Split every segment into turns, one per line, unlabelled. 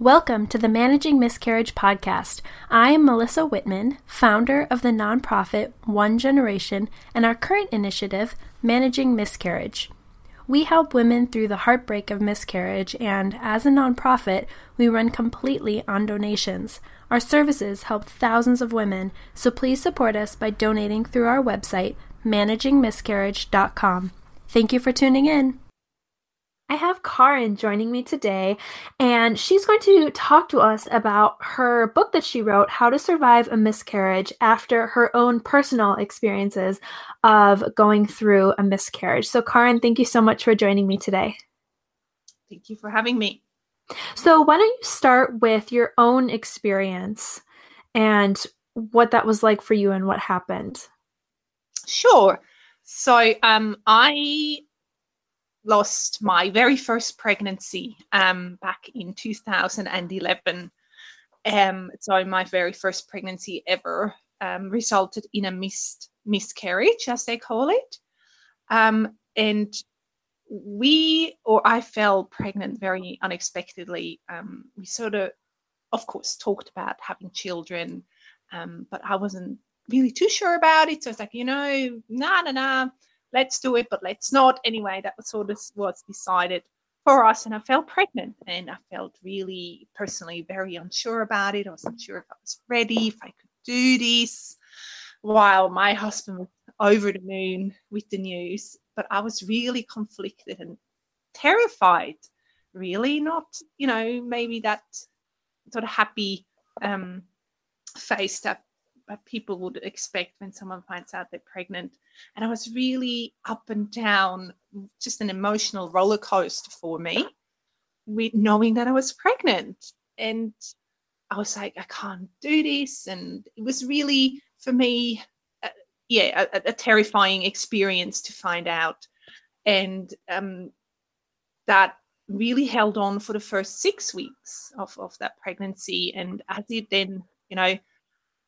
Welcome to the Managing Miscarriage podcast. I am Melissa Wittman, founder of the nonprofit One Generation and our current initiative, Managing Miscarriage. We help women through the heartbreak of miscarriage, and as a nonprofit, we run completely on donations. Our services help thousands of women, so please support us by donating through our website, managingmiscarriage.com. Thank you for tuning in. I have Karin joining me today, and she's going to talk to us about her book that she wrote, How to Survive a Miscarriage, after her own personal experiences of going through a miscarriage. So, Karin, thank you so much for joining me today.
Thank you for having me.
So, why don't you start with your own experience and what that was like for you and what happened?
Sure. So, um, I lost my very first pregnancy um, back in 2011. Um, so my very first pregnancy ever um, resulted in a missed miscarriage, as they call it. Um, and we, or I fell pregnant very unexpectedly. Um, we sort of, of course, talked about having children, um, but I wasn't really too sure about it. So it's like, you know, nah, nah, nah let's do it, but let's not. Anyway, that was sort of was decided for us. And I felt pregnant and I felt really personally very unsure about it. I wasn't sure if I was ready, if I could do this, while my husband was over the moon with the news. But I was really conflicted and terrified, really, not, you know, maybe that sort of happy um, face that people would expect when someone finds out they're pregnant. And I was really up and down, just an emotional roller coaster for me, with knowing that I was pregnant. And I was like, I can't do this. And it was really, for me, uh, yeah, a, a, terrifying experience to find out. And um, that really held on for the first six weeks of, of that pregnancy. And as it then, you know,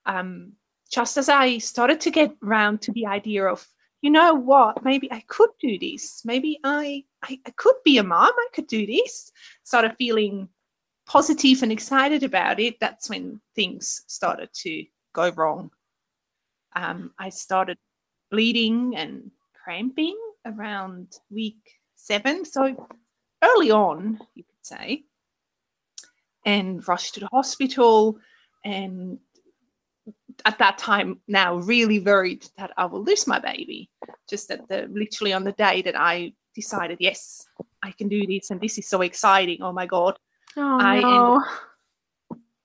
um, just as I started to get round to the idea of, you know what, maybe I could do this. Maybe I, I, I could be a mom. I could do this. Started feeling positive and excited about it. That's when things started to go wrong. Um, I started bleeding and cramping around week seven. So early on, you could say, and rushed to the hospital and at that time now really worried that I will lose my baby. Just at the literally on the day that I decided, yes, I can do this, and this is so exciting. Oh my god!
Oh I no!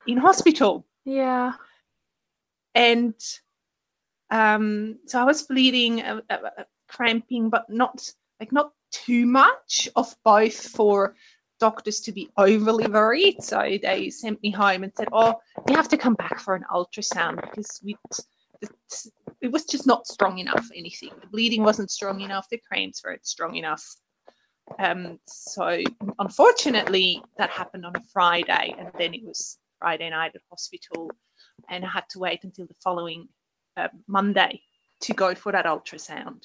in hospital.
Yeah.
And um, so I was bleeding, uh, uh, uh, cramping, but not like not too much of both for doctors to be overly worried. So they sent me home and said, "Oh, you have to come back for an ultrasound because we." It was just not strong enough. Anything. The bleeding wasn't strong enough. The cramps weren't strong enough. Um, so unfortunately, that happened on a Friday, and then it was Friday night at hospital, and I had to wait until the following uh, Monday to go for that ultrasound,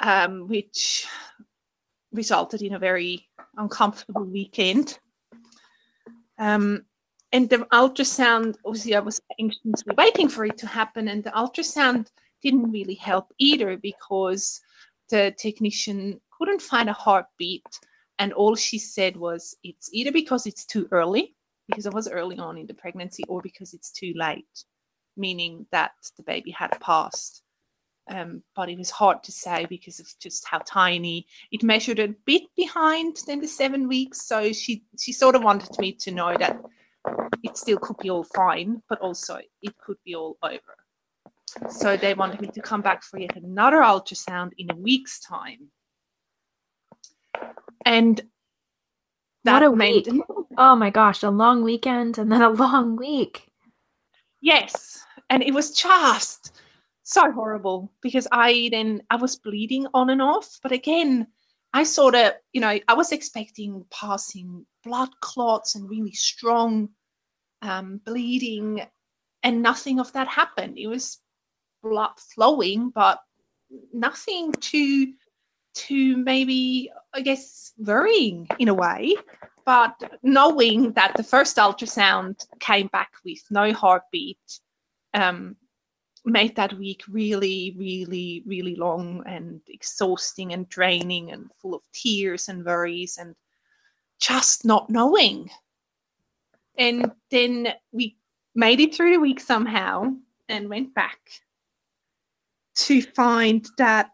um, which resulted in a very uncomfortable weekend. Um, and the ultrasound, obviously, I was anxiously waiting for it to happen, and the ultrasound didn't really help either because the technician couldn't find a heartbeat, and all she said was it's either because it's too early, because it was early on in the pregnancy, or because it's too late, meaning that the baby had passed um, but it was hard to say because of just how tiny. It measured a bit behind than the seven weeks, so she she sort of wanted me to know that it still could be all fine, but also it could be all over. So they wanted me to come back for yet another ultrasound in a week's time. And
that what a meant, week. Oh my gosh, a long weekend and then a long week.
Yes. And it was just so horrible because I then I was bleeding on and off, but again, I sort of, you know, I was expecting passing blood clots and really strong um, bleeding, and nothing of that happened. It was blood flowing, but nothing too, too maybe I guess worrying in a way. but knowing that the first ultrasound came back with no heartbeat um, made that week really, really, really long and exhausting and draining and full of tears and worries and just not knowing. And then we made it through the week somehow and went back to find that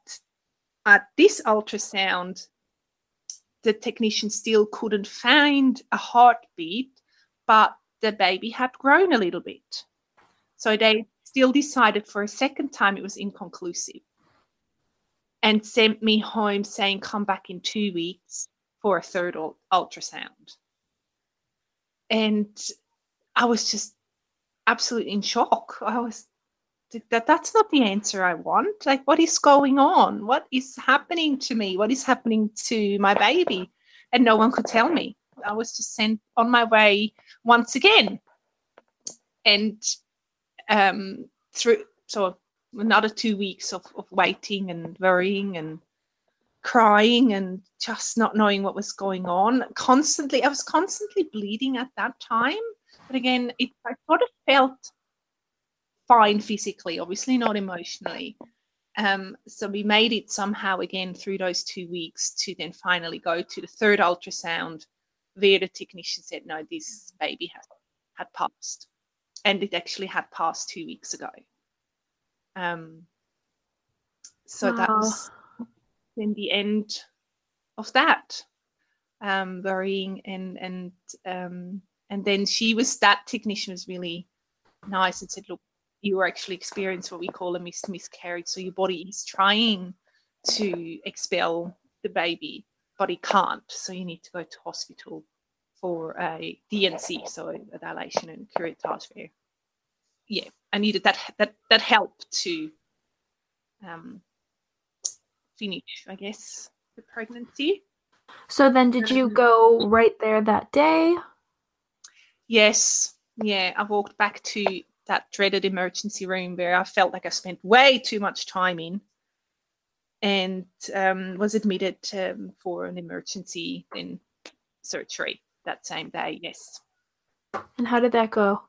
at this ultrasound, the technician still couldn't find a heartbeat, but the baby had grown a little bit. So they still decided for a second time it was inconclusive and sent me home saying, come back in two weeks for a third ultrasound. And I was just absolutely in shock. I was that that's not the answer I want. Like, what is going on? What is happening to me? What is happening to my baby? And no one could tell me. I was just sent on my way once again. And um, through so another two weeks of, of waiting and worrying and crying and just not knowing what was going on. Constantly i was constantly bleeding at that time. But again it i sort of felt fine physically obviously not emotionally. Um, so we made it somehow again through those two weeks to then finally go to the third ultrasound. Where the technician said no this baby has had passed and it actually had passed two weeks ago. Um, so wow. that was in the end of that um, worrying and and um, and then she was that technician was really nice and said, look, you are actually experiencing what we call a mis- miscarriage. So your body is trying to expel the baby, but it can't. So you need to go to hospital for a D&C, so a dilation and curettage. Yeah, I needed that that that help to um, finish, I guess, the pregnancy.
So then, did you go right there that day?
Yes. Yeah, I walked back to that dreaded emergency room where I felt like I spent way too much time in, and um, was admitted um, for an emergency then surgery that same day. Yes.
And how did that go?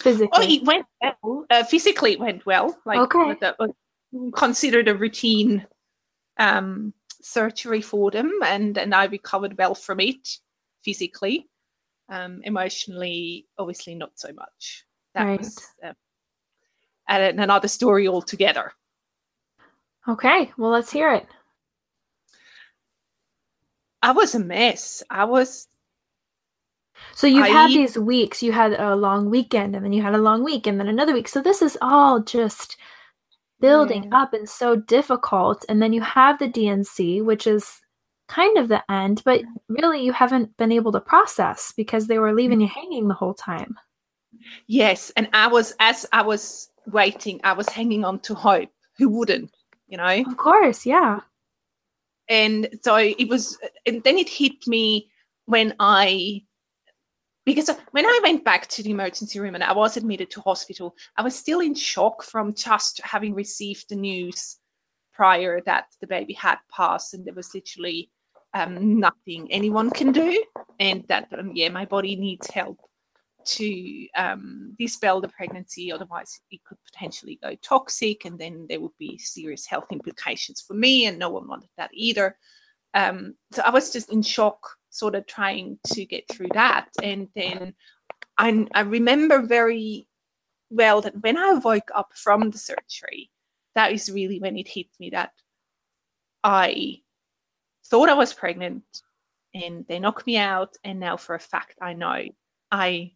Physically,
oh, it went well. Uh, physically, it went well. Like okay. The, considered a routine um, surgery for them, and and I recovered well from it physically. Um, emotionally, obviously, not so much. That right. was uh, and another story altogether.
Okay, well, let's hear it.
I was a mess. I was.
So you've I, had these weeks. You had a long weekend, and then you had a long week, and then another week. So this is all just building yeah. up and so difficult. And then you have the D&C, which is kind of the end, but really you haven't been able to process because they were leaving mm. you hanging the whole time.
Yes, and I was as I was waiting, I was hanging on to hope. Who wouldn't, you know?
Of course, yeah
and so it was and then it hit me when i because when i went back to the emergency room and i was admitted to hospital i was still in shock from just having received the news prior that the baby had passed and there was literally um, nothing anyone can do and that um, yeah my body needs help to um, dispel the pregnancy, otherwise it could potentially go toxic, and then there would be serious health implications for me, and no one wanted that either. Um, so I was just in shock, sort of trying to get through that, and then I, I remember very well that when I woke up from the surgery, that is really when it hit me that I thought I was pregnant, and they knocked me out, and now for a fact I know I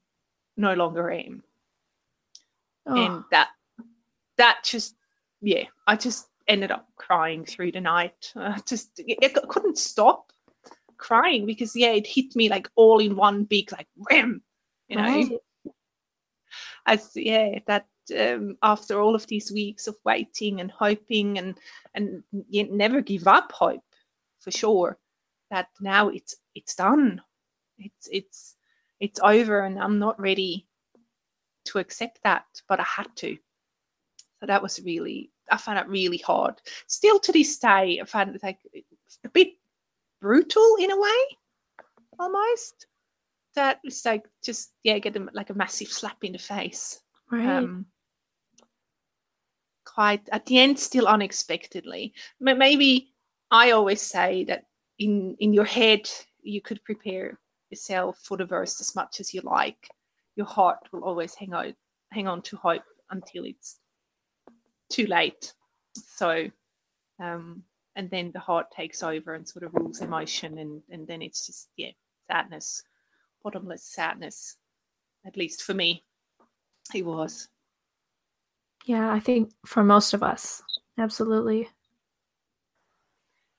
no longer am. Oh. And that that just yeah, I just ended up crying through the night. Uh, just it, couldn't stop crying because yeah, it hit me like all in one big like wham, you know. Right. As yeah, that um, after all of these weeks of waiting and hoping and and you never give up hope for sure that now it's it's done it's it's it's over and I'm not ready to accept that, but I had to. So that was really, I found it really hard. Still to this day, I find it like a bit brutal in a way. almost. That was like just yeah, get them like a massive slap in the face.
Right.
Um, quite at the end, still unexpectedly. Maybe I always say that in in your head you could prepare yourself for the worst as much as you like. Your heart will always hang out, hang on to hope until it's too late. So, um, and then the heart takes over and sort of rules emotion, and and then it's just yeah, sadness, bottomless sadness. At least for me, it was.
yeah, I think for most of us, absolutely.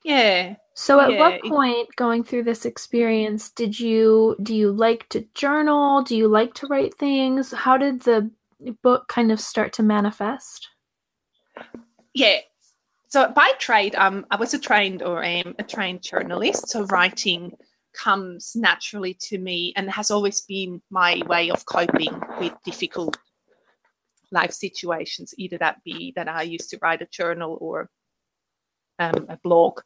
Yeah,
So at
Yeah,
what
it-
point going through this experience did you do you like to journal? Do you like to write things? How did the book kind of start to manifest?
Yeah. So by trade, um, I was a trained or am a trained journalist. So writing comes naturally to me and has always been my way of coping with difficult life situations. Either that be that I used to write a journal or um, a blog.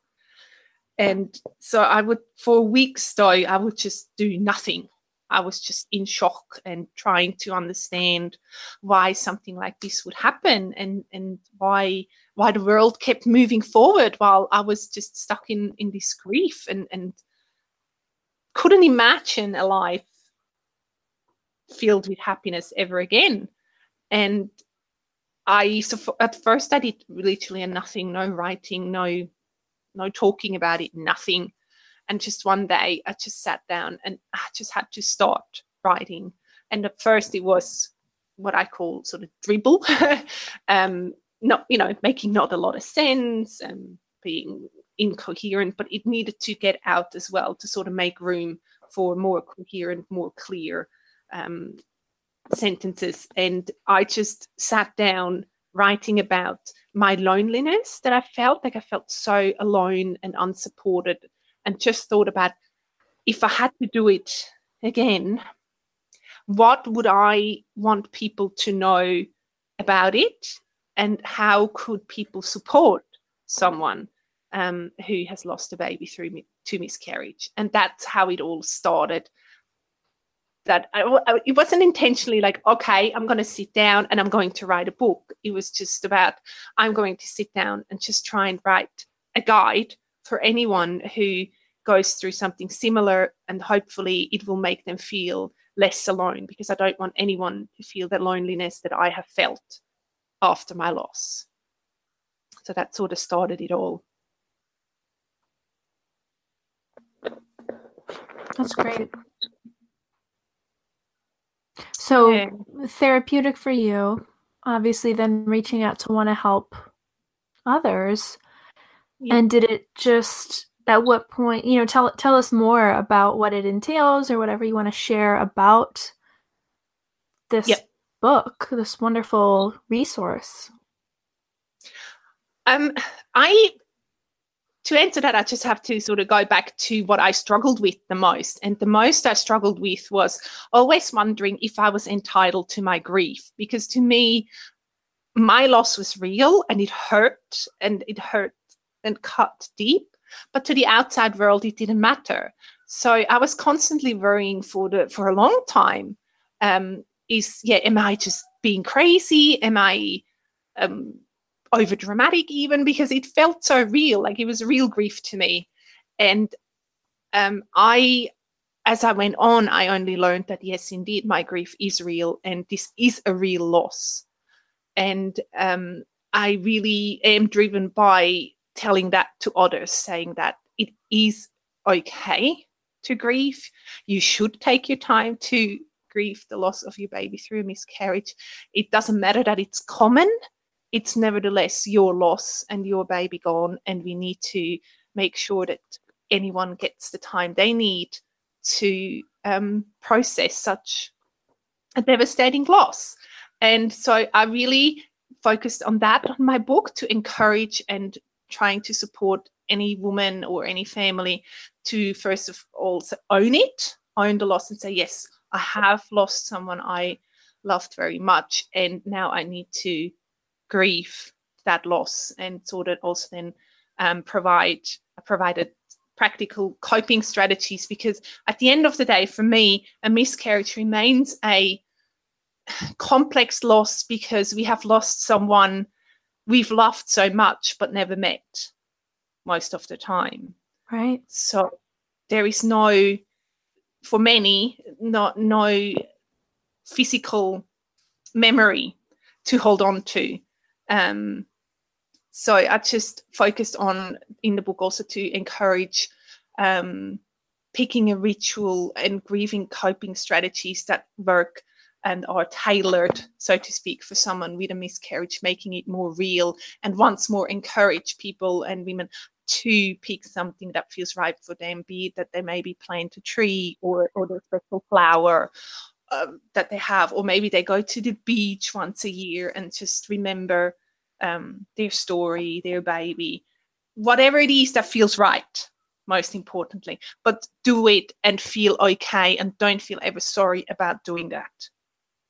And so I would, for weeks though, I would just do nothing. I was just in shock and trying to understand why something like this would happen and and why why the world kept moving forward while I was just stuck in in this grief and and couldn't imagine a life filled with happiness ever again. And I so f- at first I did literally nothing, no writing, no no talking about it, nothing. And just one day I just sat down and I just had to start writing. And at first it was what I call sort of dribble, um, not you know making not a lot of sense and being incoherent, but it needed to get out as well to sort of make room for more coherent, more clear um, sentences. And I just sat down writing about my loneliness that I felt like I felt so alone and unsupported, and just thought about if I had to do it again, what would I want people to know about it, and how could people support someone um, who has lost a baby through mi- to miscarriage? And that's how it all started. That I, I- it wasn't intentionally like, okay, I'm going to sit down and I'm going to write a book. It was just about I'm going to sit down and just try and write a guide for anyone who goes through something similar, and hopefully it will make them feel less alone because I don't want anyone to feel the loneliness that I have felt after my loss. So that sort of started it all.
That's great. So
Yeah.
therapeutic for you, obviously then reaching out to want to help others.
Yeah.
And did it just at what point, you know, tell tell us more about what it entails or whatever you want to share about this
Yep.
book, this wonderful resource.
Um, I to answer that, I just have to sort of go back to what I struggled with the most. And the most I struggled with was always wondering if I was entitled to my grief. Because to me, my loss was real and it hurt and it hurt and cut deep. But to the outside world, it didn't matter. So I was constantly worrying for the for a long time. Um, is yeah, am I just being crazy? Am I um over dramatic even because it felt so real like it was real grief to me and um i as i went on i only learned that yes indeed my grief is real and this is a real loss and um i really am driven by telling that to others saying that it is okay to grieve. You should take your time to grieve the loss of your baby through miscarriage. It doesn't matter that it's common. It's nevertheless your loss and your baby gone and we need to make sure that anyone gets the time they need to um, process such a devastating loss. And so i really focused on that on my book to encourage and trying to support any woman or any family to first of all own it own the loss and say yes i have lost someone i loved very much and now i need to grieve that loss. And sort of also then um, provide provided practical coping strategies because at the end of the day for me a miscarriage remains a complex loss because we have lost someone we've loved so much but never met most of the time.
Right.
So there is no for many not no physical memory to hold on to. Um, so i just focused on in the book also to encourage um, picking a ritual and grieving coping strategies that work and are tailored, so to speak, for someone with a miscarriage, making it more real and once more encourage people and women to pick something that feels right for them, be it that they maybe plant a tree or, or the special flower um, that they have, or maybe they go to the beach once a year and just remember um, their story, their baby, whatever it is that feels right, most importantly. But do it and feel okay and don't feel ever sorry about doing that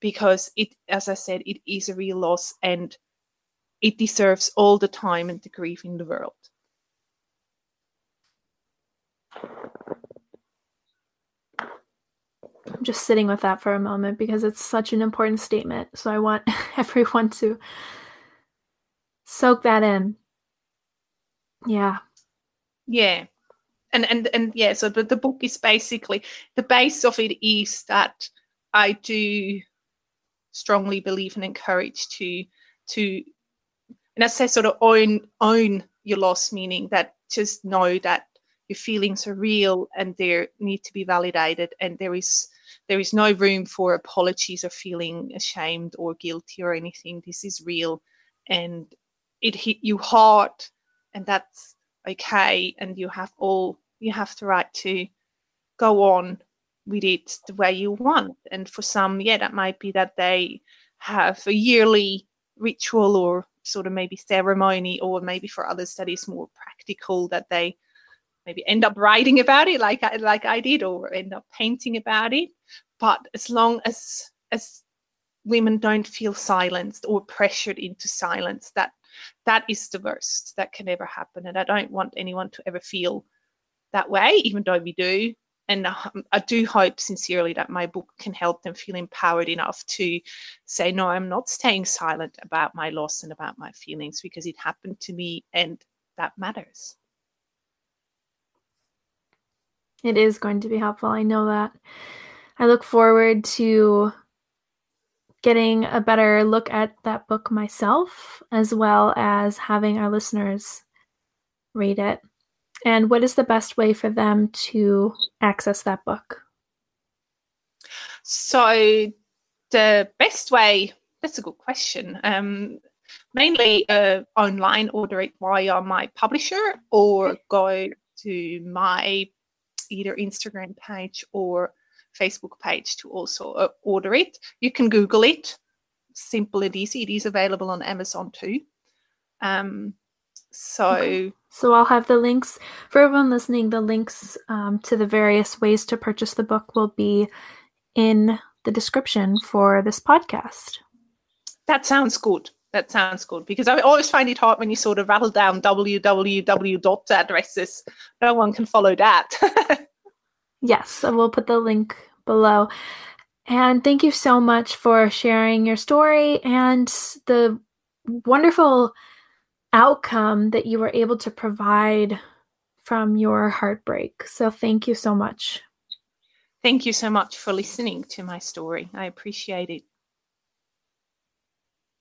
because it, as I said, it is a real loss and it deserves all the time and the grief in the world.
I'm just sitting with that for a moment because it's such an important statement. So I want everyone to soak that in. Yeah.
Yeah. And and and yeah, so the, the book is basically the base of it is that I do strongly believe and encourage to to and I say sort of own own your loss, meaning that just know that your feelings are real and they need to be validated and there is there is no room for apologies or feeling ashamed or guilty or anything. This is real and it hit you hard and that's okay and you have all you have the right to go on with it the way you want. And for some, yeah, that might be that they have a yearly ritual or sort of maybe ceremony, or maybe for others that is more practical that they maybe end up writing about it like I, like I did, or end up painting about it. But as long as as women don't feel silenced or pressured into silence, that that is the worst that can ever happen. And I don't want anyone to ever feel that way, even though we do and I do hope sincerely that my book can help them feel empowered enough to say, no, I'm not staying silent about my loss and about my feelings because it happened to me and that matters.
It is going to be helpful. I know that. I look forward to getting a better look at that book myself, as well as having our listeners read it. And what is the best way for them to access that book?
So, the best way, that's a good question. Um, mainly uh, online, order it via my publisher or go to my either Instagram page or Facebook page to also uh, order it. You can Google it, simple and easy. It is available on Amazon too. Um, so. Okay
so I'll have the links for everyone listening. The links um, to the various ways to purchase the book will be in the description for this podcast.
That sounds good. That sounds good because I always find it hard when you sort of rattle down www dot addresses. No one can follow that.
yes, so we'll put the link below. And thank you so much for sharing your story and the wonderful outcome that you were able to provide from your heartbreak. So thank you so much.
Thank you so much for listening to my story. I appreciate it.